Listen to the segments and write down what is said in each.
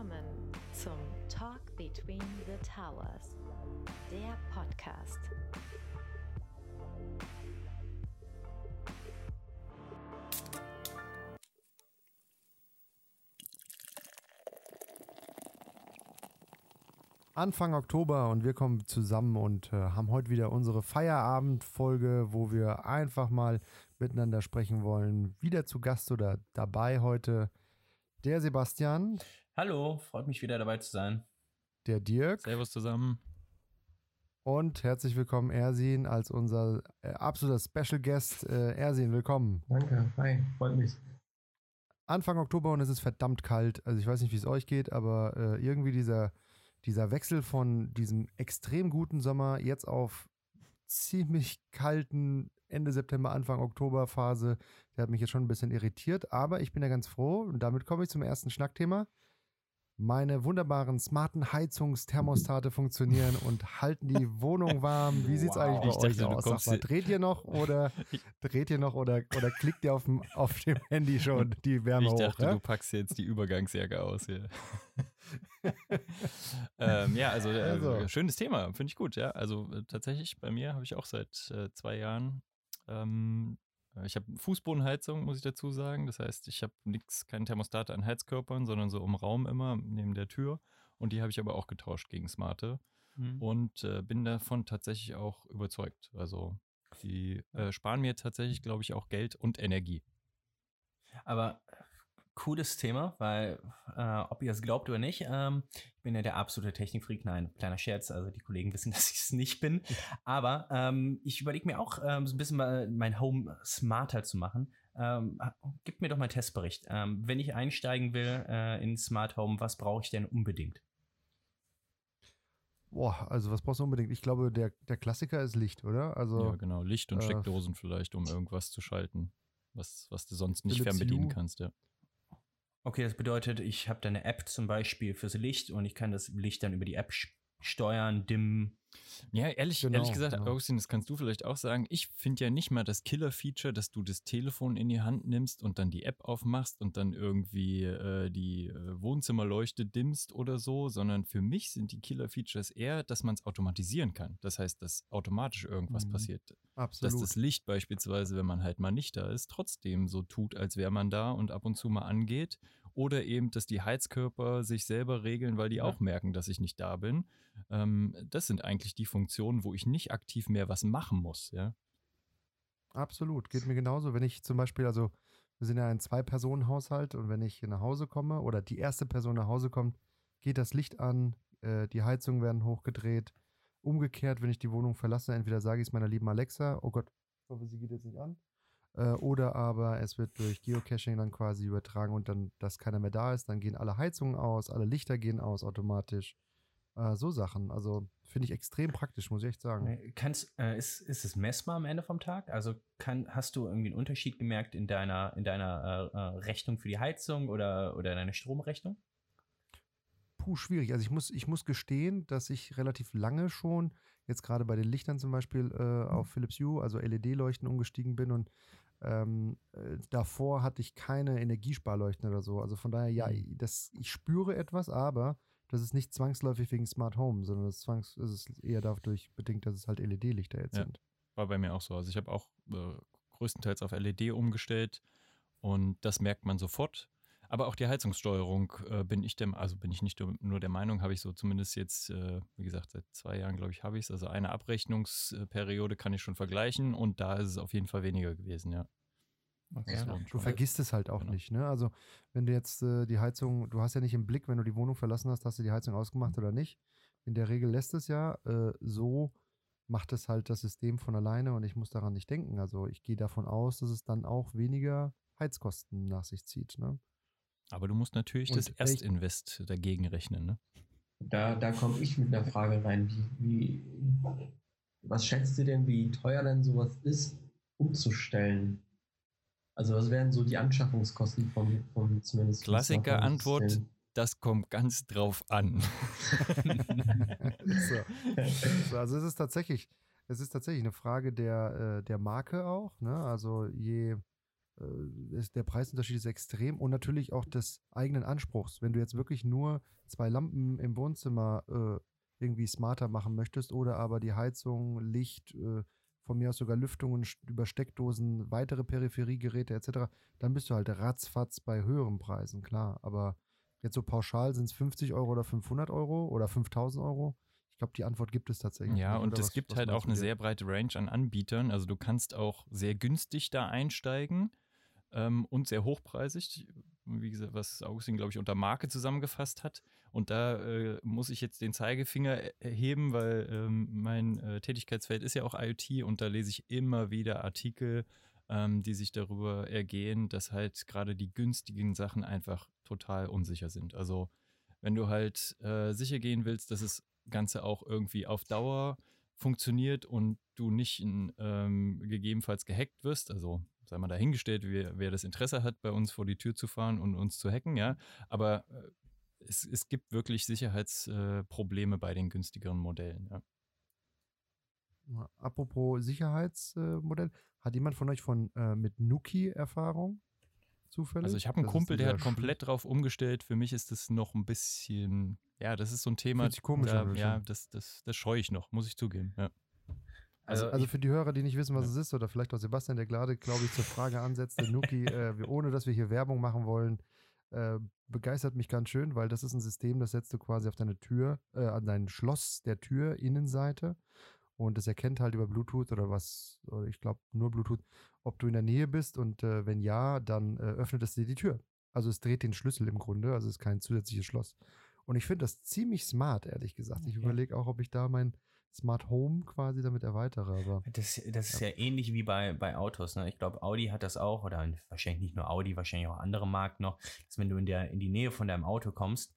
Willkommen zum Talk Between the Towers, der Podcast. Anfang Oktober und wir kommen zusammen und äh, haben heute wieder unsere Feierabendfolge, wo wir einfach mal miteinander sprechen wollen. Wieder zu Gast oder dabei heute der Sebastian, Hallo, freut mich wieder dabei zu sein. der Dirk Servus zusammen. und herzlich willkommen Ersin als unser äh, absoluter Special Guest. Äh, Ersin, willkommen. Danke, hi, freut mich. Anfang Oktober und es ist verdammt kalt. Also ich weiß nicht, wie es euch geht, aber äh, irgendwie dieser, dieser Wechsel von diesem extrem guten Sommer jetzt auf ziemlich kalten Ende September, Anfang Oktober Phase, der hat mich jetzt schon ein bisschen irritiert, aber ich bin ja ganz froh und damit komme ich zum ersten Schnackthema. Meine wunderbaren smarten Heizungsthermostate funktionieren und halten die Wohnung warm. Wie sieht's Wow. eigentlich bei Ich dachte, euch du aus? Sag mal, dreht ihr noch oder dreht ihr noch oder, oder klickt ihr auf dem, auf dem Handy schon die Wärme ich hoch? dachte, ja? du packst jetzt die Übergangsjacke aus hier. ähm, ja, also, äh, Also. schönes Thema, finde ich gut, ja. Also äh, tatsächlich, bei mir habe ich auch seit äh, zwei Jahren, ähm, äh, ich habe Fußbodenheizung, muss ich dazu sagen. Das heißt, ich habe nichts, keine Thermostate an Heizkörpern, sondern so im Raum immer, neben der Tür. Und die habe ich aber auch getauscht gegen smarte. Mhm. und äh, bin davon tatsächlich auch überzeugt. Also die äh, sparen mir tatsächlich, glaube ich, auch Geld und Energie. Aber äh, cooles Thema, weil, äh, ob ihr es glaubt oder nicht, ähm, ich bin ja der absolute Technikfreak. Nein, kleiner Scherz, also die Kollegen wissen, dass ich es nicht bin. Aber ähm, ich überlege mir auch, ähm, so ein bisschen mal mein Home smarter zu machen. Ähm, gib mir doch mal einen Testbericht. Ähm, wenn ich einsteigen will äh, in Smart Home, was brauche ich denn unbedingt? Boah, also was brauchst du unbedingt? Ich glaube, der, der Klassiker ist Licht, oder? Also ja, genau. Licht und äh, Steckdosen vielleicht, um irgendwas zu schalten, was, was du sonst nicht fernbedienen kannst, ja. Okay, das bedeutet, ich habe da eine App zum Beispiel fürs Licht und ich kann das Licht dann über die App steuern, dimmen. Ja, ehrlich, Genau, ehrlich gesagt, genau. Augustin, das kannst du vielleicht auch sagen. Ich finde ja nicht mal das Killer-Feature, dass du das Telefon in die Hand nimmst und dann die App aufmachst und dann irgendwie äh, die äh, Wohnzimmerleuchte dimmst oder so, sondern für mich sind die Killer-Features eher, dass man es automatisieren kann. Das heißt, dass automatisch irgendwas Mhm. passiert. absolut. Dass das Licht beispielsweise, wenn man halt mal nicht da ist, trotzdem so tut, als wäre man da und ab und zu mal angeht. Oder eben, dass die Heizkörper sich selber regeln, weil die Ja. auch merken, dass ich nicht da bin. Ähm, das sind eigentlich die Funktionen, wo ich nicht aktiv mehr was machen muss. Ja? Absolut, geht mir genauso. Wenn ich zum Beispiel, also wir sind ja ein Zwei-Personen-Haushalt und wenn ich nach Hause komme oder die erste Person nach Hause kommt, geht das Licht an, äh, die Heizungen werden hochgedreht. Umgekehrt, wenn ich die Wohnung verlasse, entweder sage ich es meiner lieben Alexa, oh Gott, ich hoffe, sie geht jetzt nicht an. Äh, oder aber es wird durch Geocaching dann quasi übertragen und dann, dass keiner mehr da ist, dann gehen alle Heizungen aus, alle Lichter gehen aus automatisch. Äh, so Sachen. Also finde ich extrem praktisch, muss ich echt sagen. Äh, Kannst, äh, ist, ist es messbar am Ende vom Tag? Also kann, hast du irgendwie einen Unterschied gemerkt in deiner, in deiner äh, äh, Rechnung für die Heizung oder, oder deine Stromrechnung? Puh, schwierig. Also ich muss, ich muss gestehen, dass ich relativ lange schon, jetzt gerade bei den Lichtern zum Beispiel, äh, auf Philips Hue, also LED-Leuchten umgestiegen bin und ähm, äh, davor hatte ich keine Energiesparleuchten oder so. Also von daher, ja, Mhm. das, ich spüre etwas, aber das ist nicht zwangsläufig wegen Smart Home, sondern das, zwangs, das ist eher dadurch bedingt, dass es halt LED-Lichter jetzt Ja. sind. War bei mir auch so. Also ich habe auch äh, größtenteils auf LED umgestellt und das merkt man sofort. Aber auch die Heizungssteuerung äh, bin ich dem, also bin ich nicht nur der Meinung, habe ich so zumindest jetzt, äh, wie gesagt, seit zwei Jahren, glaube ich, habe ich es. Also eine Abrechnungsperiode kann ich schon vergleichen und da ist es auf jeden Fall weniger gewesen, ja. Ja. Du schon- vergisst es halt auch Genau. nicht, ne? Also, wenn du jetzt äh, die Heizung, du hast ja nicht im Blick, wenn du die Wohnung verlassen hast, hast du die Heizung ausgemacht oder nicht. In der Regel lässt es ja. Äh, so macht es halt das System von alleine und ich muss daran nicht denken. Also, ich gehe davon aus, dass es dann auch weniger Heizkosten nach sich zieht, ne? Aber du musst natürlich Und das Erstinvest dagegen rechnen, ne? Da, da komme ich mit einer Frage rein. Wie, wie, was schätzt ihr denn, wie teuer denn sowas ist, umzustellen? Also was wären so die Anschaffungskosten vom, vom zumindest vom Klassiker Smart Home Antwort, System? das kommt ganz drauf an. so. So, also es ist tatsächlich, es ist tatsächlich eine Frage der, äh, der Marke auch, ne? Also je ist, der Preisunterschied ist extrem und natürlich auch des eigenen Anspruchs. Wenn du jetzt wirklich nur zwei Lampen im Wohnzimmer äh, irgendwie smarter machen möchtest oder aber die Heizung, Licht, äh, von mir aus sogar Lüftungen über Steckdosen, weitere Peripheriegeräte etc., dann bist du halt ratzfatz bei höheren Preisen, klar. Aber jetzt so pauschal sind es 50 Euro oder 500 Euro oder 5000 Euro. Ich glaube, die Antwort gibt es tatsächlich. Ja, nicht, und es gibt was halt auch eine sehr breite Range an Anbietern. Also du kannst auch sehr günstig da einsteigen ähm, und sehr hochpreisig, wie gesagt, was Augustin, glaube ich, unter Marke zusammengefasst hat. Und da äh, muss ich jetzt den Zeigefinger e- erheben, weil ähm, mein äh, Tätigkeitsfeld ist ja auch IoT und da lese ich immer wieder Artikel, ähm, die sich darüber ergehen, dass halt gerade die günstigen Sachen einfach total unsicher sind. Also wenn du halt äh, sicher gehen willst, dass das Ganze auch irgendwie auf Dauer funktioniert und du nicht ähm, gegebenenfalls gehackt wirst, also sei mal dahingestellt, wer, wer das Interesse hat, bei uns vor die Tür zu fahren und uns zu hacken, ja, aber äh, es, es gibt wirklich Sicherheitsprobleme äh, bei den günstigeren Modellen, ja. Apropos Sicherheitsmodell, hat jemand von euch von äh, mit Nuki Erfahrung? Zufällig? Also ich habe einen Das Kumpel, der hat komplett drauf umgestellt. Für mich ist das noch ein bisschen, ja, das ist so ein Thema, Fühlt sich komisch da, ja, das, das, das scheue ich noch, muss ich zugeben. Ja. Also, Also ich- für die Hörer, die nicht wissen, was Ja. es ist, oder vielleicht auch Sebastian, der gerade, glaube ich, zur Frage ansetzte, Nuki, äh, wir, ohne dass wir hier Werbung machen wollen, äh, begeistert mich ganz schön, weil das ist ein System, das setzt du quasi auf deine Tür, äh, an dein Schloss der Tür, Innenseite. Und es erkennt halt über Bluetooth oder was, oder ich glaube nur Bluetooth, ob du in der Nähe bist und äh, wenn ja, dann äh, öffnet es dir die Tür. Also es dreht den Schlüssel im Grunde, also es ist kein zusätzliches Schloss. Und ich finde das ziemlich smart, ehrlich gesagt. Ich Okay. überlege auch, ob ich da mein Smart Home quasi damit erweitere, aber Das, das ist ja, ähnlich wie bei, bei Autos. Ne? Ich glaube, Audi hat das auch, oder wahrscheinlich nicht nur Audi, wahrscheinlich auch andere Marken noch, dass wenn du in, der, in die Nähe von deinem Auto kommst,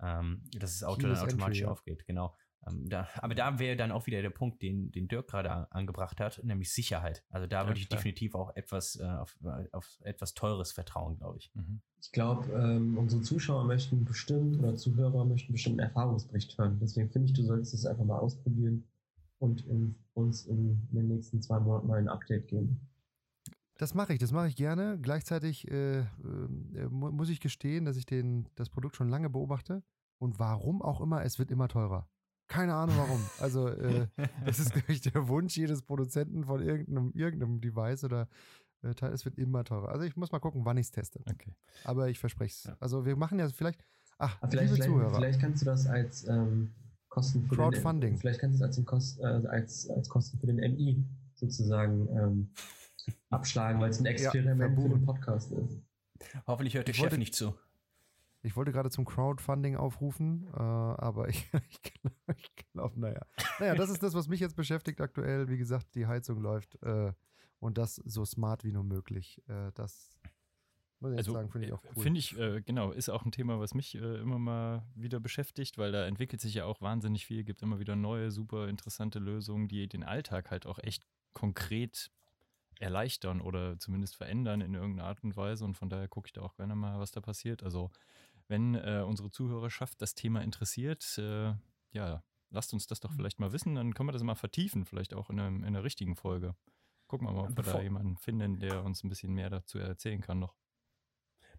ähm, dass das Auto Keyless dann automatisch Entry, ja. aufgeht. Genau. Ähm, da, aber da wäre dann auch wieder der Punkt, den, den Dirk gerade an, angebracht hat, nämlich Sicherheit. Also da Ja, würde ich klar. definitiv auch etwas äh, auf, auf etwas Teures vertrauen, glaube ich. Mhm. Ich glaube, ähm, unsere Zuschauer möchten bestimmt oder Zuhörer möchten bestimmt einen Erfahrungsbericht hören. Deswegen finde ich, du solltest es einfach mal ausprobieren und in, uns in, den nächsten zwei Monaten mal ein Update geben. Das mache ich, das mache ich gerne. Gleichzeitig äh, äh, mu muss ich gestehen, dass ich den, das Produkt schon lange beobachte. Und warum auch immer, es wird immer teurer. Keine Ahnung warum. Also, äh, das ist, glaube ich, der Wunsch jedes Produzenten von irgendeinem, irgendeinem Device oder äh, Teil. Es wird immer teurer. Also, ich muss mal gucken, wann ich es teste. Okay. Aber ich verspreche es. Ja. Also, wir machen ja vielleicht. Ach, Aber vielleicht, liebe vielleicht, Zuhörer. vielleicht kannst du das als ähm, Kosten für Crowdfunding. Den, vielleicht kannst du es als, äh, als, als Kosten für den MI sozusagen ähm, abschlagen, weil es ein Experiment für verbuchen. den Podcast ist. Hoffentlich hört der Chef nicht zu. Ich wollte gerade zum Crowdfunding aufrufen, äh, aber ich, ich glaube, glaub, naja. Naja, das ist das, was mich jetzt beschäftigt aktuell. Wie gesagt, die Heizung läuft äh, und das so smart wie nur möglich. Äh, das muss ich Also sagen, finde ich äh, auch cool. Finde ich, äh, genau, ist auch ein Thema, was mich äh, immer mal wieder beschäftigt, weil da entwickelt sich ja auch wahnsinnig viel, gibt immer wieder neue, super interessante Lösungen, die den Alltag halt auch echt konkret erleichtern oder zumindest verändern in irgendeiner Art und Weise. Und von daher gucke ich da auch gerne mal, was da passiert. Also, wenn äh, unsere Zuhörerschaft das Thema interessiert, äh, ja, lasst uns das Mhm. doch vielleicht mal wissen, dann können wir das mal vertiefen, vielleicht auch in, einem, in einer richtigen Folge. Gucken wir mal, ob wir da Bevor- jemanden finden, der uns ein bisschen mehr dazu erzählen kann noch.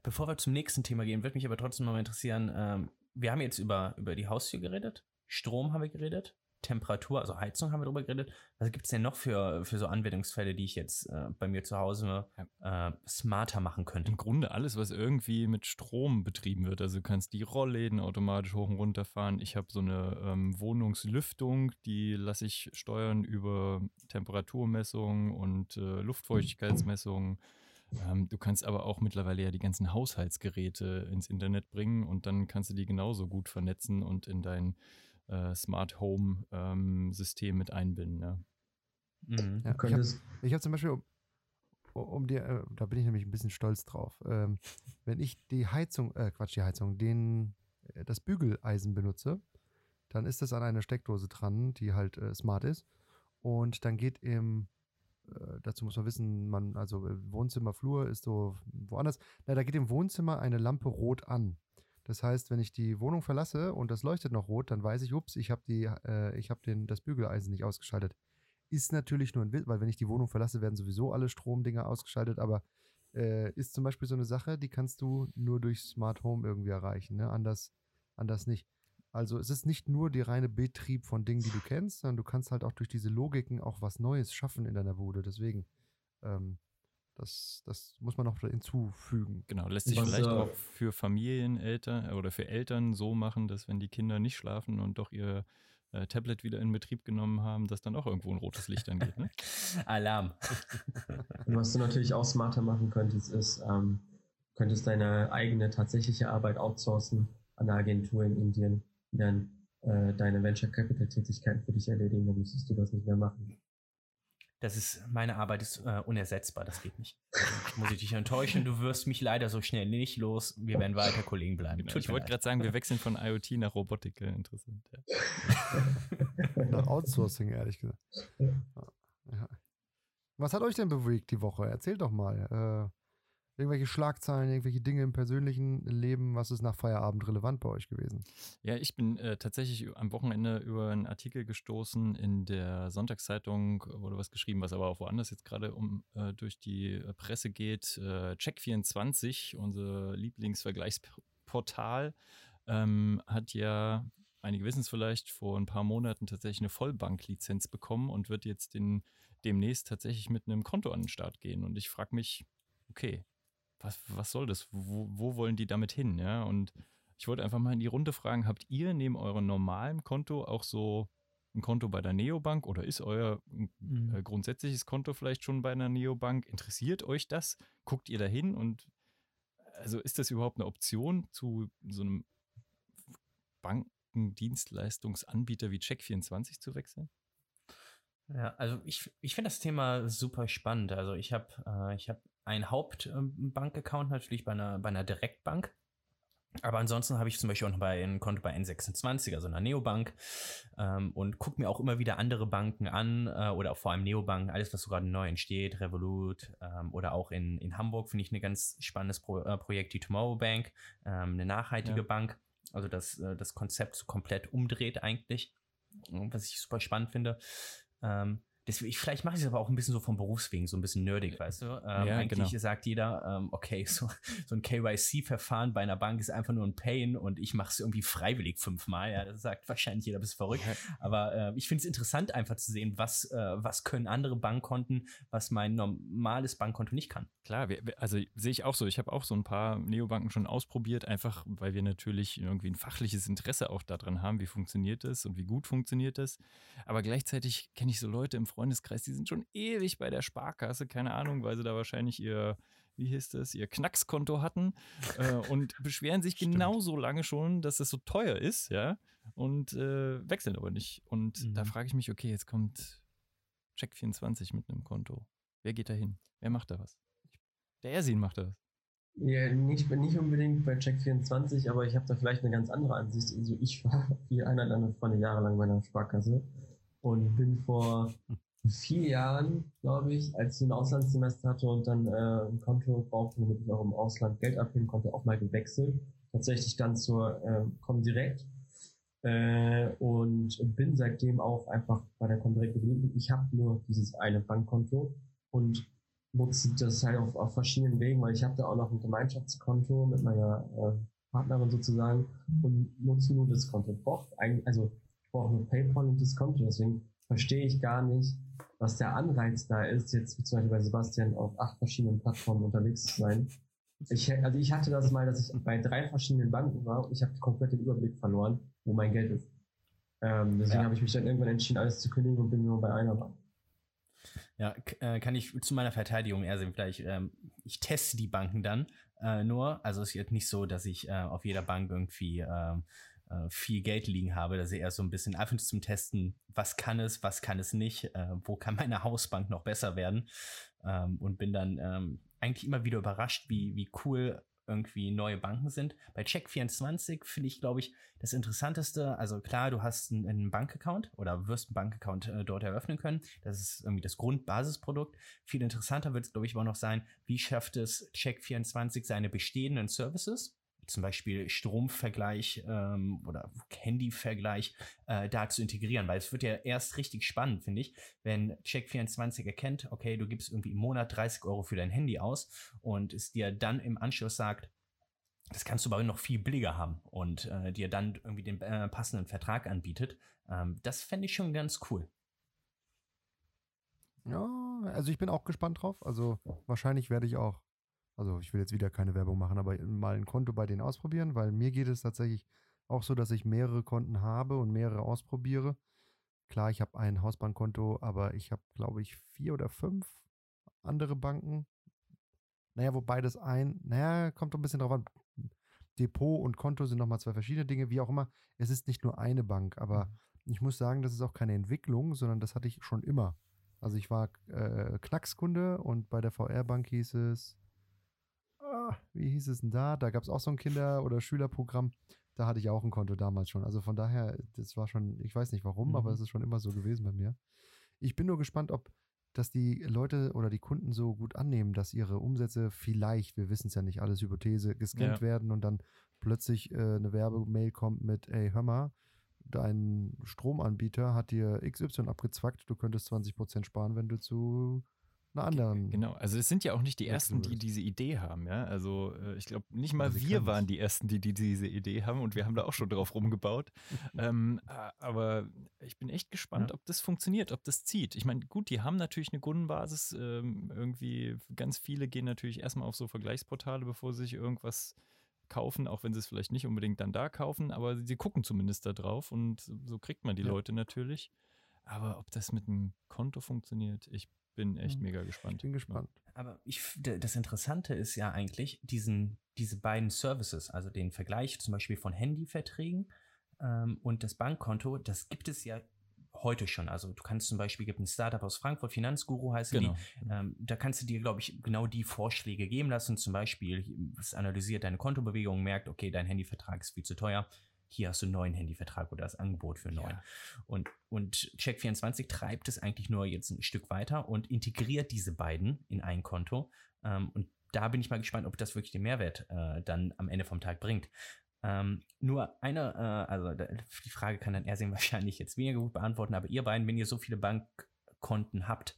Bevor wir zum nächsten Thema gehen, würde mich aber trotzdem noch mal interessieren, ähm, wir haben jetzt über, über die Haustür geredet, Strom haben wir geredet, Temperatur, also Heizung haben wir drüber geredet. Was gibt es denn noch für, für so Anwendungsfälle, die ich jetzt äh, bei mir zu Hause äh, smarter machen könnte? Im Grunde alles, was irgendwie mit Strom betrieben wird. Also du kannst die Rollläden automatisch hoch und runter fahren. Ich habe so eine ähm, Wohnungslüftung, die lasse ich steuern über Temperaturmessung und äh, Luftfeuchtigkeitsmessung. Ähm, du kannst aber auch mittlerweile ja die ganzen Haushaltsgeräte ins Internet bringen und dann kannst du die genauso gut vernetzen und in dein äh, Smart Home ähm, System mit einbinden. Ja. Mhm. Ja, ich habe hab zum Beispiel, um, um dir, äh, da bin ich nämlich ein bisschen stolz drauf, ähm, wenn ich die Heizung, äh, Quatsch, die Heizung, den, äh, das Bügeleisen benutze, dann ist das an einer Steckdose dran, die halt äh, smart ist. Und dann geht im, äh, dazu muss man wissen, man, also äh, Wohnzimmer, Flur ist so woanders. Na, da geht im Wohnzimmer eine Lampe rot an. Das heißt, wenn ich die Wohnung verlasse und das leuchtet noch rot, dann weiß ich, ups, ich habe die, äh, ich das Bügeleisen nicht ausgeschaltet. Ist natürlich nur ein Witz, weil wenn ich die Wohnung verlasse, werden sowieso alle Stromdinger ausgeschaltet, aber äh, ist zum Beispiel so eine Sache, die kannst du nur durch Smart Home irgendwie erreichen, ne? Anders, anders nicht. Also es ist nicht nur der reine Betrieb von Dingen, die du kennst, sondern du kannst halt auch durch diese Logiken auch was Neues schaffen in deiner Bude. Deswegen, ähm, das, das muss man noch hinzufügen. Genau, lässt sich Was, vielleicht äh, auch für Familieneltern oder für Eltern so machen, dass wenn die Kinder nicht schlafen und doch ihr äh, Tablet wieder in Betrieb genommen haben, dass dann auch irgendwo ein rotes Licht angeht. Ne? Alarm. Und was du natürlich auch smarter machen könntest, ist, ähm, könntest deine eigene tatsächliche Arbeit outsourcen an eine Agentur in Indien, die dann äh, deine Venture Capital Tätigkeiten für dich erledigen, dann müsstest du das nicht mehr machen. Das ist, meine Arbeit ist äh, unersetzbar, das geht nicht. Also, muss ich dich enttäuschen, du wirst mich leider so schnell nicht los. Wir werden weiter Kollegen bleiben. Genau. Ich wollte gerade sagen, wir wechseln von IoT nach Robotik. äh, Interessant. Ja. Nach Outsourcing, ehrlich gesagt. Ja. Was hat euch denn bewegt die Woche? Erzählt doch mal. Irgendwelche Schlagzeilen, irgendwelche Dinge im persönlichen Leben, was ist nach Feierabend relevant bei euch gewesen? Ja, ich bin äh, tatsächlich am Wochenende über einen Artikel gestoßen in der Sonntagszeitung, wurde was geschrieben, was aber auch woanders jetzt gerade um äh, durch die Presse geht. Äh, Check24, unser Lieblingsvergleichsportal, ähm, hat ja, einige wissen es vielleicht, vor ein paar Monaten tatsächlich eine Vollbanklizenz bekommen und wird jetzt den, demnächst tatsächlich mit einem Konto an den Start gehen. Und ich frage mich, okay, was, was soll das? Wo, wo wollen die damit hin? Ja, und ich wollte einfach mal in die Runde fragen, habt ihr neben eurem normalen Konto auch so ein Konto bei der Neobank oder ist euer Mhm. äh, grundsätzliches Konto vielleicht schon bei einer Neobank? Interessiert euch das? Guckt ihr da hin und also ist das überhaupt eine Option zu so einem Bankendienstleistungsanbieter wie Check24 zu wechseln? Ja, also ich, ich finde das Thema super spannend. Also ich habe äh, ich hab einen Hauptbankaccount natürlich bei einer, bei einer Direktbank. Aber ansonsten habe ich zum Beispiel auch noch bei, ein Konto bei N26, also einer Neobank, ähm, und gucke mir auch immer wieder andere Banken an äh, oder auch vor allem Neobanken, alles, was so gerade neu entsteht, Revolut ähm, oder auch in, in Hamburg finde ich ein ganz spannendes Pro, äh, Projekt, die Tomorrow Bank, ähm, eine nachhaltige Ja. Bank, also das, äh, das Konzept so komplett umdreht eigentlich, was ich super spannend finde. Ähm, deswegen, ich, vielleicht mache ich es aber auch ein bisschen so vom Berufswegen, so ein bisschen nerdig, weißt du? Ähm, Ja, eigentlich genau. sagt jeder, ähm, okay, so, so ein KYC-Verfahren bei einer Bank ist einfach nur ein Pain und ich mache es irgendwie freiwillig fünfmal. Ja, das sagt wahrscheinlich jeder, bist verrückt. Aber äh, ich finde es interessant, einfach zu sehen, was, äh, was können andere Bankkonten, was mein normales Bankkonto nicht kann. Klar, wir- also sehe ich auch so. Ich habe auch so ein paar Neobanken schon ausprobiert, einfach weil wir natürlich irgendwie ein fachliches Interesse auch daran haben, wie funktioniert das und wie gut funktioniert das. Aber gleichzeitig kenne ich so Leute im Freundeskreis, die sind schon ewig bei der Sparkasse, keine Ahnung, weil sie da wahrscheinlich ihr, wie hieß das, ihr Knackskonto hatten äh, und beschweren sich Stimmt. genauso lange schon, dass es so teuer ist, ja, und äh, wechseln aber nicht. Und da Mhm. frage ich mich, okay, jetzt kommt Check24 mit einem Konto. Wer geht da hin? Wer macht da was? Der Ersin macht das. Ja, nicht, nicht unbedingt bei Check24, aber ich habe da vielleicht eine ganz andere Ansicht. Also ich war wie einer deiner Freunde jahrelang bei einer Sparkasse und bin vor vier Jahren, glaube ich, als ich ein Auslandssemester hatte und dann äh, ein Konto brauchte, womit ich auch im Ausland Geld abheben konnte, auch mal gewechselt. Tatsächlich dann zur äh, Comdirect äh, und bin seitdem auch einfach bei der Comdirect geblieben. Ich habe nur dieses eine Bankkonto und nutze das halt auf, auf verschiedenen Wegen, weil ich habe da auch noch ein Gemeinschaftskonto mit meiner äh, Partnerin sozusagen und nutze nur das Konto. Eigentlich, also brauche nur PayPal und das Konto, deswegen verstehe ich gar nicht, was der Anreiz da ist, jetzt wie zum Beispiel bei Sebastian auf acht verschiedenen Plattformen unterwegs zu sein. Ich, also ich hatte das mal, dass ich bei drei verschiedenen Banken war und ich habe komplett den Überblick verloren, wo mein Geld ist. Ähm, deswegen Ja. habe ich mich dann irgendwann entschieden, alles zu kündigen und bin nur bei einer Bank. Ja, äh, kann ich zu meiner Verteidigung eher sehen. Vielleicht, ähm, ich teste die Banken dann äh, nur. Also es ist jetzt nicht so, dass ich äh, auf jeder Bank irgendwie ähm, äh, viel Geld liegen habe. Das ist eher so ein bisschen einfach zum Testen, was kann es, was kann es nicht, äh, wo kann meine Hausbank noch besser werden. Ähm, und bin dann ähm, eigentlich immer wieder überrascht, wie, wie cool irgendwie neue Banken sind. Bei Check24 finde ich, glaube ich, das Interessanteste, also klar, du hast einen, einen Bankaccount oder wirst einen Bankaccount äh, dort eröffnen können. Das ist irgendwie das Grundbasisprodukt. Viel interessanter wird es, glaube ich, aber noch sein, wie schafft es Check24 seine bestehenden Services zum Beispiel Stromvergleich ähm, oder Handyvergleich äh, da zu integrieren, weil es wird ja erst richtig spannend, finde ich, wenn Check24 erkennt, okay, du gibst irgendwie im Monat 30 Euro für dein Handy aus und es dir dann im Anschluss sagt, das kannst du aber noch viel billiger haben und äh, dir dann irgendwie den äh, passenden Vertrag anbietet. Ähm, das fände ich schon ganz cool. Ja, also ich bin auch gespannt drauf. Also wahrscheinlich werde ich auch, also ich will jetzt wieder keine Werbung machen, aber mal ein Konto bei denen ausprobieren, weil mir geht es tatsächlich auch so, dass ich mehrere Konten habe und mehrere ausprobiere. Klar, ich habe ein Hausbankkonto, aber ich habe, glaube ich, vier oder fünf andere Banken. Naja, wobei das ein, naja, kommt doch ein bisschen drauf an. Depot und Konto sind nochmal zwei verschiedene Dinge, wie auch immer. Es ist nicht nur eine Bank, aber mhm. ich muss sagen, das ist auch keine Entwicklung, sondern das hatte ich schon immer. Also ich war äh, Knackskunde und bei der VR-Bank hieß es, wie hieß es denn da? Da gab es auch so ein Kinder- oder Schülerprogramm. Da hatte ich auch ein Konto damals schon. Also von daher, das war schon, ich weiß nicht warum, mhm. aber es ist schon immer so gewesen bei mir. Ich bin nur gespannt, ob dass die Leute oder die Kunden so gut annehmen, dass ihre Umsätze vielleicht, wir wissen es ja nicht, alles Hypothese, gescannt ja. werden und dann plötzlich äh, eine Werbemail kommt mit, ey, hör mal, dein Stromanbieter hat dir XY abgezwackt, du könntest 20% sparen, wenn du zu einer anderen. Genau, also es sind ja auch nicht die Ersten, die diese Idee haben, ja. Also äh, ich glaube, nicht mal also wir waren die Ersten, die, die, diese Idee haben und wir haben da auch schon drauf rumgebaut. ähm, aber ich bin echt gespannt, ja. ob das funktioniert, ob das zieht. Ich meine, gut, die haben natürlich eine Kundenbasis. Ähm, irgendwie, ganz viele gehen natürlich erstmal auf so Vergleichsportale, bevor sie sich irgendwas kaufen, auch wenn sie es vielleicht nicht unbedingt dann da kaufen, aber sie gucken zumindest da drauf und so kriegt man die ja. Leute natürlich. Aber ob das mit einem Konto funktioniert, ich bin echt mhm. mega gespannt. Bin gespannt. Aber ich, das Interessante ist ja eigentlich, diesen, diese beiden Services, also den Vergleich zum Beispiel von Handyverträgen ähm, und das Bankkonto, das gibt es ja heute schon. Also du kannst zum Beispiel, gibt ein Startup aus Frankfurt, Finanzguru heißt genau. die, ähm, da kannst du dir, glaube ich, genau die Vorschläge geben lassen. Zum Beispiel, es analysiert deine Kontobewegungen, merkt, okay, dein Handyvertrag ist viel zu teuer. Hier hast du einen neuen Handyvertrag oder das Angebot für neuen. Ja. Und, und Check24 treibt es eigentlich nur jetzt ein Stück weiter und integriert diese beiden in ein Konto. Ähm, und da bin ich mal gespannt, ob das wirklich den Mehrwert äh, dann am Ende vom Tag bringt. Ähm, nur eine, äh, also die Frage kann dann er sehen wahrscheinlich jetzt weniger gut beantworten, aber ihr beiden, wenn ihr so viele Bankkonten habt,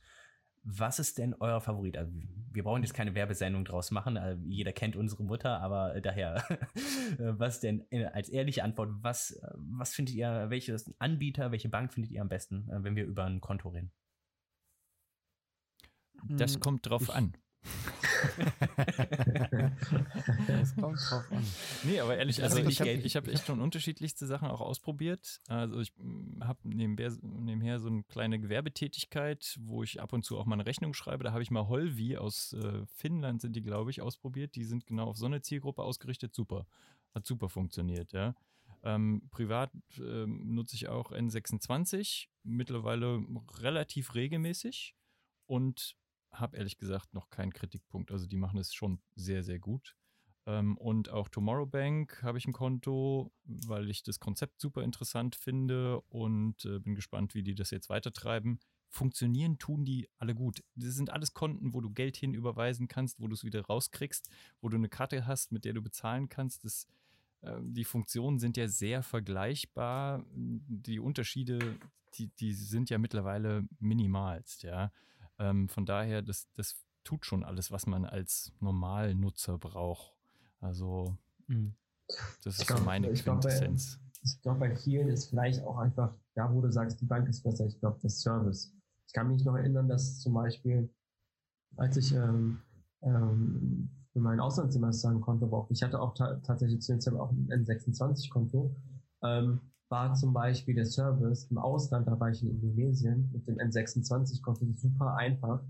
was ist denn euer Favorit? Also, wir brauchen jetzt keine Werbesendung draus machen. Also, jeder kennt unsere Mutter, aber äh, daher, äh, was denn als ehrliche Antwort, was, was findet ihr, welches Anbieter, welche Bank findet ihr am besten, äh, wenn wir über ein Konto reden? Das hm, kommt drauf ich, an. Das kommt drauf an. Nee, aber ehrlich, also ich habe ich hab echt schon unterschiedlichste Sachen auch ausprobiert. Also ich hm, habe nebenher, nebenher so eine kleine Gewerbetätigkeit, wo ich ab und zu auch mal eine Rechnung schreibe. Da habe ich mal Holvi aus äh, Finnland sind die, glaube ich, ausprobiert. Die sind genau auf so eine Zielgruppe ausgerichtet. Super. Hat super funktioniert, ja. Ähm, privat äh, nutze ich auch N26, mittlerweile relativ regelmäßig und habe ehrlich gesagt noch keinen Kritikpunkt. Also die machen es schon sehr, sehr gut. Ähm, und auch Tomorrow Bank habe ich ein Konto, weil ich das Konzept super interessant finde und äh, bin gespannt, wie die das jetzt weitertreiben. Funktionieren tun die alle gut. Das sind alles Konten, wo du Geld hinüberweisen kannst, wo du es wieder rauskriegst, wo du eine Karte hast, mit der du bezahlen kannst. Das, äh, die Funktionen sind ja sehr vergleichbar. Die Unterschiede, die, die sind ja mittlerweile minimalst, ja. Ähm, von daher, das, das tut schon alles, was man als Normalnutzer braucht. Also, mhm. das ist glaub, so meine Quintessenz. Ich glaube, bei vielen ist vielleicht auch einfach, da wo du sagst, die Bank ist besser, ich glaube, der Service. Ich kann mich noch erinnern, dass zum Beispiel, als ich ähm, ähm, für mein Auslandssemester ein Konto brauchte, ich hatte auch ta tatsächlich zu dem Zeitpunkt auch ein N26-Konto, ähm, war zum Beispiel der Service im Ausland, da war ich in Indonesien mit dem N26-Konto super einfach,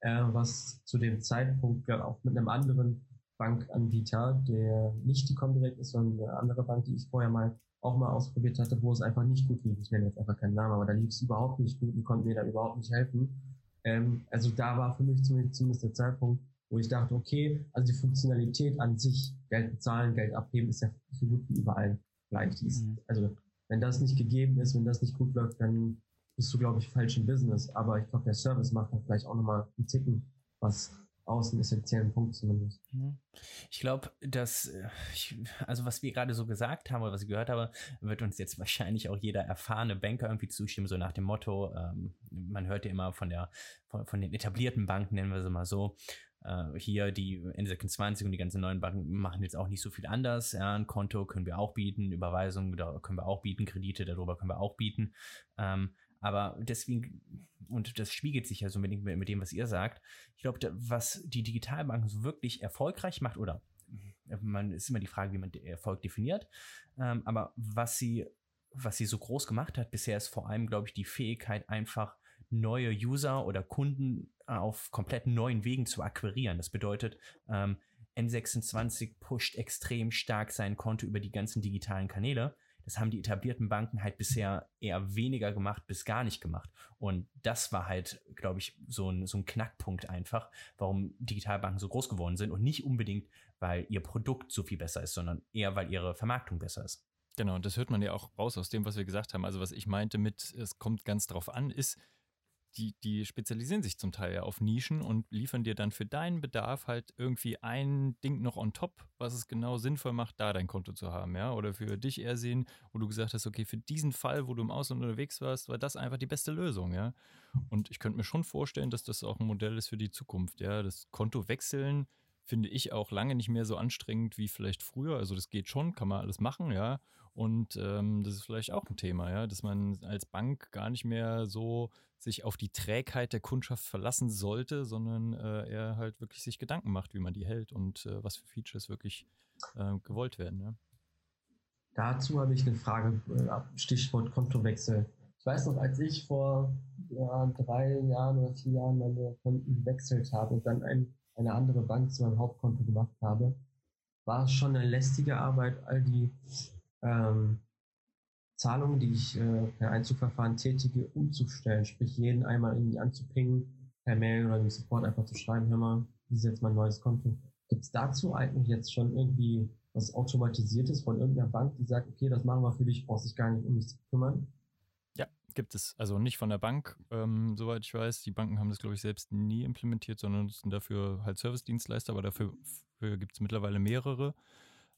äh, was zu dem Zeitpunkt auch mit einem anderen Bankanbieter, der nicht die Comdirect ist, sondern eine andere Bank, die ich vorher mal auch mal ausprobiert hatte, wo es einfach nicht gut lief. Ich nenne jetzt einfach keinen Namen, aber da lief es überhaupt nicht gut und konnten mir da überhaupt nicht helfen. Ähm, also da war für mich zumindest der Zeitpunkt, wo ich dachte, okay, also die Funktionalität an sich, Geld bezahlen, Geld abheben, ist ja so gut wie überall gleich. Die ist, mhm. Also wenn das nicht gegeben ist, wenn das nicht gut läuft, dann bist du, glaube ich, falsch im Business. Aber ich glaube, der Service macht dann vielleicht auch nochmal einen Ticken was aus, einen essentiellen Punkt zumindest. Mhm. Ich glaube, dass, äh, also was wir gerade so gesagt haben oder was ich gehört habe, wird uns jetzt wahrscheinlich auch jeder erfahrene Banker irgendwie zustimmen, so nach dem Motto, ähm, man hört ja immer von der, von, von den etablierten Banken, nennen wir sie mal so, äh, hier die N26 und die ganzen neuen Banken machen jetzt auch nicht so viel anders. Ja, ein Konto können wir auch bieten, Überweisungen können wir auch bieten, Kredite darüber können wir auch bieten. Ähm, aber deswegen, und das spiegelt sich ja so mit, mit dem, was ihr sagt, ich glaube, was die Digitalbanken so wirklich erfolgreich macht, oder man ist immer die Frage, wie man Erfolg definiert, ähm, aber was sie, was sie so groß gemacht hat bisher, ist vor allem, glaube ich, die Fähigkeit, einfach neue User oder Kunden auf komplett neuen Wegen zu akquirieren. Das bedeutet, ähm, N26 pusht extrem stark sein Konto über die ganzen digitalen Kanäle. Das haben die etablierten Banken halt bisher eher weniger gemacht bis gar nicht gemacht. Und das war halt, glaube ich, so ein, so ein Knackpunkt einfach, warum Digitalbanken so groß geworden sind und nicht unbedingt, weil ihr Produkt so viel besser ist, sondern eher, weil ihre Vermarktung besser ist. Genau, und das hört man ja auch raus aus dem, was wir gesagt haben. Also was ich meinte mit, es kommt ganz drauf an, ist, die, die spezialisieren sich zum Teil ja auf Nischen und liefern dir dann für deinen Bedarf halt irgendwie ein Ding noch on top, was es genau sinnvoll macht, da dein Konto zu haben, ja. Oder für dich eher sehen, wo du gesagt hast, okay, für diesen Fall, wo du im Ausland unterwegs warst, war das einfach die beste Lösung, ja. Und ich könnte mir schon vorstellen, dass das auch ein Modell ist für die Zukunft, ja. Das Konto wechseln finde ich auch lange nicht mehr so anstrengend wie vielleicht früher. Also das geht schon, kann man alles machen, ja. Und ähm, das ist vielleicht auch ein Thema, ja, dass man als Bank gar nicht mehr so sich auf die Trägheit der Kundschaft verlassen sollte, sondern äh, er halt wirklich sich Gedanken macht, wie man die hält und äh, was für Features wirklich äh, gewollt werden. Ja. Dazu habe ich eine Frage, äh, Stichwort Kontowechsel. Ich weiß noch, als ich vor ja, drei Jahren oder vier Jahren meine Konten gewechselt habe und dann ein, eine andere Bank zu meinem Hauptkonto gemacht habe, war es schon eine lästige Arbeit, all die ähm, Zahlungen, die ich äh, per Einzugverfahren tätige, umzustellen. Sprich, jeden einmal irgendwie anzupingen, per Mail oder im Support einfach zu schreiben, hör mal, das ist jetzt mein neues Konto. Gibt es dazu eigentlich jetzt schon irgendwie was Automatisiertes von irgendeiner Bank, die sagt, okay, das machen wir für dich, brauchst dich gar nicht um mich zu kümmern? Ja, gibt es. Also nicht von der Bank, ähm, soweit ich weiß. Die Banken haben das, glaube ich, selbst nie implementiert, sondern nutzen dafür halt Service-Dienstleister, aber dafür gibt es mittlerweile mehrere.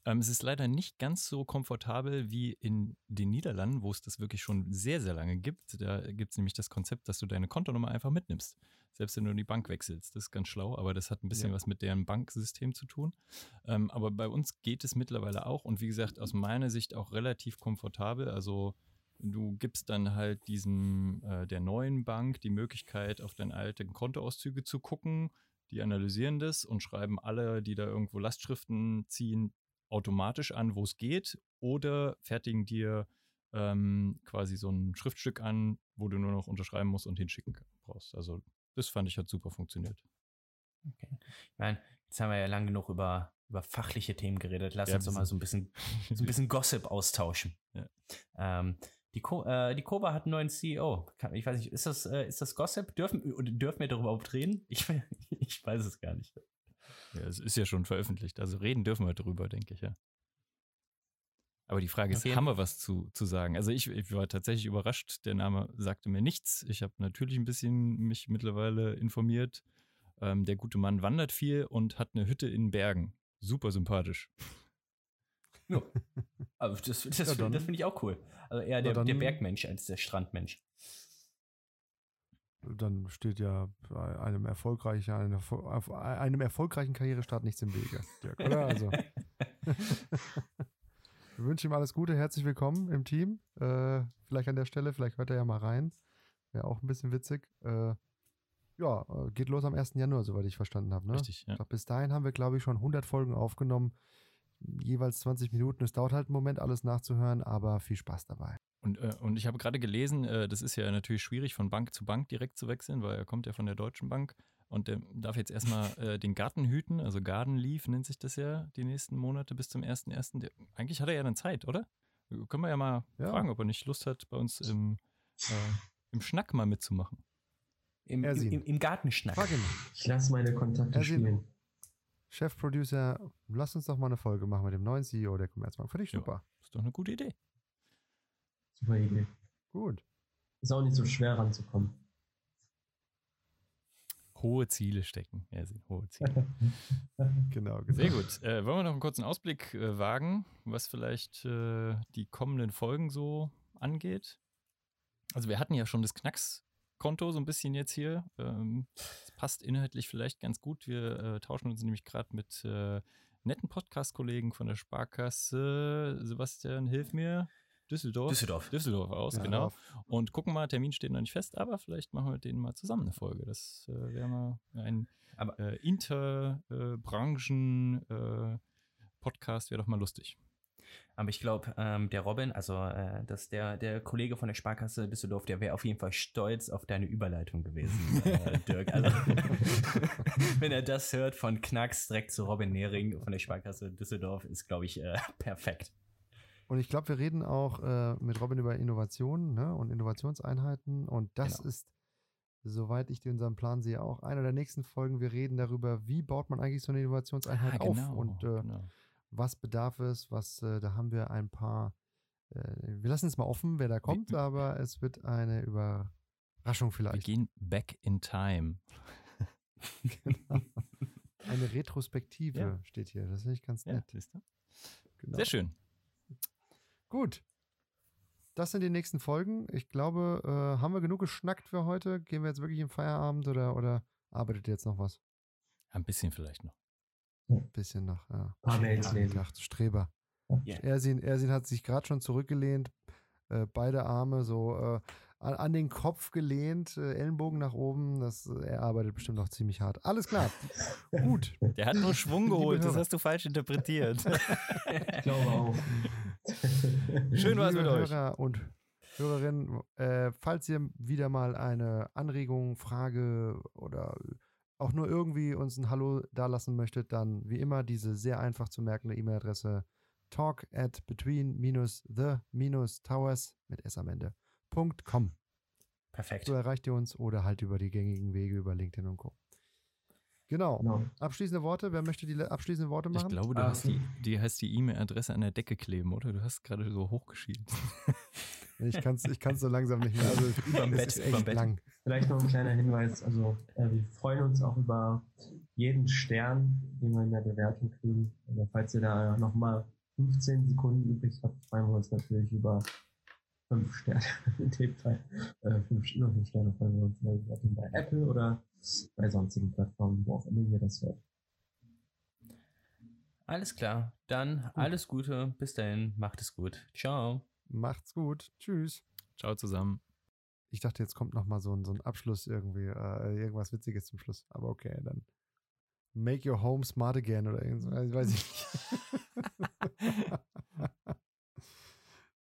Ähm, es ist leider nicht ganz so komfortabel wie in den Niederlanden, wo es das wirklich schon sehr, sehr lange gibt. Da gibt es nämlich das Konzept, dass du deine Kontonummer einfach mitnimmst. Selbst wenn du in die Bank wechselst. Das ist ganz schlau, aber das hat ein bisschen ja. was mit deren Banksystem zu tun. Ähm, aber bei uns geht es mittlerweile auch und wie gesagt, aus meiner Sicht auch relativ komfortabel. Also du gibst dann halt diesem äh, der neuen Bank die Möglichkeit, auf deine alten Kontoauszüge zu gucken. Die analysieren das und schreiben alle, die da irgendwo Lastschriften ziehen, automatisch an, wo es geht, oder fertigen dir ähm, quasi so ein Schriftstück an, wo du nur noch unterschreiben musst und hinschicken brauchst. Also das fand ich hat super funktioniert. Okay. Ich meine, jetzt haben wir ja lang genug über, über fachliche Themen geredet. Lass ja, uns doch mal so ein bisschen, so ein bisschen Gossip austauschen. Ja. Ähm, die, Co äh, die Koba hat einen neuen CEO. Ich weiß nicht, ist das, äh, ist das Gossip? Dürfen, dürfen wir darüber überhaupt reden? Ich, ich weiß es gar nicht. Ja, es ist ja schon veröffentlicht. Also reden dürfen wir darüber, denke ich, ja. Aber die Frage ist, okay. haben wir was zu, zu sagen? Also ich, ich, war tatsächlich überrascht. Der Name sagte mir nichts. Ich habe natürlich ein bisschen mich mittlerweile informiert. Ähm, der gute Mann wandert viel und hat eine Hütte in Bergen. Super sympathisch. Ja. Aber das, das, ja, das finde ich auch cool. Also eher der, der Bergmensch als der Strandmensch dann steht ja einem erfolgreichen, einem erfolgreichen Karrierestart nichts im Wege, Dirk, oder? Also. Wir wünschen ihm alles Gute, herzlich willkommen im Team. Äh, vielleicht an der Stelle, vielleicht hört er ja mal rein. Wäre auch ein bisschen witzig. Äh, ja, äh, geht los am 1. Januar, soweit ich verstanden habe. Ne? Richtig, ja. Glaub, bis dahin haben wir, glaube ich, schon 100 Folgen aufgenommen. Jeweils 20 Minuten. Es dauert halt einen Moment, alles nachzuhören, aber viel Spaß dabei. Und, äh, und ich habe gerade gelesen, äh, das ist ja natürlich schwierig, von Bank zu Bank direkt zu wechseln, weil er kommt ja von der Deutschen Bank und der darf jetzt erstmal äh, den Garten hüten, also Garden Leaf nennt sich das ja, die nächsten Monate bis zum 1.1. Eigentlich hat er ja dann Zeit, oder? Können wir ja mal ja. fragen, ob er nicht Lust hat, bei uns im, äh, im Schnack mal mitzumachen. Im, im, im Gartenschnack. Ich lasse meine Kontakte Ersin. spielen. Chefproducer, lass uns doch mal eine Folge machen mit dem neuen CEO der Commerzbank. Finde ich super. Ja, ist doch eine gute Idee. Super Idee. Gut. Ist auch nicht so schwer ranzukommen. hohe Ziele stecken. Ja, sind hohe Ziele. Genau, genau. Sehr gut. Äh, wollen wir noch einen kurzen Ausblick äh, wagen, was vielleicht äh, die kommenden Folgen so angeht? Also wir hatten ja schon das Knacks-Konto so ein bisschen jetzt hier. Ähm, das passt inhaltlich vielleicht ganz gut. Wir äh, tauschen uns nämlich gerade mit äh, netten Podcast-Kollegen von der Sparkasse. Sebastian, hilf mir. Düsseldorf. Düsseldorf. Düsseldorf aus, Ja, genau. auf- Und gucken mal, Termin steht noch nicht fest, aber vielleicht machen wir mit denen mal zusammen eine Folge. Das äh, wäre mal ein äh, Interbranchen-Podcast, wäre doch mal lustig. Aber ich glaube, ähm, der Robin, also äh, dass der, der Kollege von der Sparkasse Düsseldorf, der wäre auf jeden Fall stolz auf deine Überleitung gewesen, äh, Dirk. Also, wenn er das hört von Knacks direkt zu Robin Nehring von der Sparkasse Düsseldorf, ist, glaube ich, äh, perfekt. Und ich glaube, wir reden auch äh, mit Robin über Innovationen ne? und Innovationseinheiten. Und das Genau. ist, soweit ich unseren Plan sehe, auch eine der nächsten Folgen. Wir reden darüber, wie baut man eigentlich so eine Innovationseinheit auf und äh, genau. was bedarf es, was, äh, da haben wir ein paar, äh, wir lassen es mal offen, wer da kommt, aber es wird eine Überraschung Wir vielleicht. gehen back in time. Genau. Eine Retrospektive Ja. steht hier, das finde ich ganz Ja, nett. du? Genau. Sehr schön. Gut. Das sind die nächsten Folgen. Ich glaube, äh, haben wir genug geschnackt für heute? Gehen wir jetzt wirklich im Feierabend oder, oder arbeitet ihr jetzt noch was? Ein bisschen vielleicht noch. Ein bisschen noch, ja. Paar Mails lesen. Streber. Ja. Ersin, Ersin hat sich gerade schon zurückgelehnt, äh, beide Arme so äh, an, an den Kopf gelehnt, äh, Ellenbogen nach oben. Das, äh, er arbeitet bestimmt noch ziemlich hart. Alles klar. Gut. Der hat nur Schwung geholt, das hast du falsch interpretiert. Ich glaube auch. Schön war's Liebe mit euch. Hörer und Hörerinnen, äh, falls ihr wieder mal eine Anregung, Frage oder auch nur irgendwie uns ein Hallo dalassen möchtet, dann wie immer diese sehr einfach zu merkende E-Mail-Adresse talk at between-the-towers mit S am Ende. .com. Perfekt. So erreicht ihr uns oder halt über die gängigen Wege über LinkedIn und Co. Genau. Genau. Abschließende Worte. Wer möchte die abschließenden Worte Ich machen? glaube, du Ah, hast die, die hast die E-Mail-Adresse an der Decke kleben, oder? Du hast gerade so hochgeschielt. Ich kann es ich kann's so langsam nicht mehr. Also, Überm Bett, ist überm echt Bett. lang. Vielleicht noch ein kleiner Hinweis. Also, äh, wir freuen uns auch über jeden Stern, den wir in der Bewertung kriegen. Also, falls ihr da nochmal 15 Sekunden übrig habt, freuen wir uns natürlich über 5 Sterne. In dem Fall. Äh, 5, nur 5 Sterne wir uns Bewertung bei Apple oder bei sonstigen Plattformen, wo auch immer ihr das hört. Alles klar. Dann alles Gute. Bis dahin. Macht es gut. Ciao. Macht's gut. Tschüss. Ciao zusammen. Ich dachte, jetzt kommt noch mal so ein, so ein Abschluss irgendwie, äh, irgendwas Witziges zum Schluss. Aber okay, dann make your home smart again oder irgendwas, weiß ich nicht.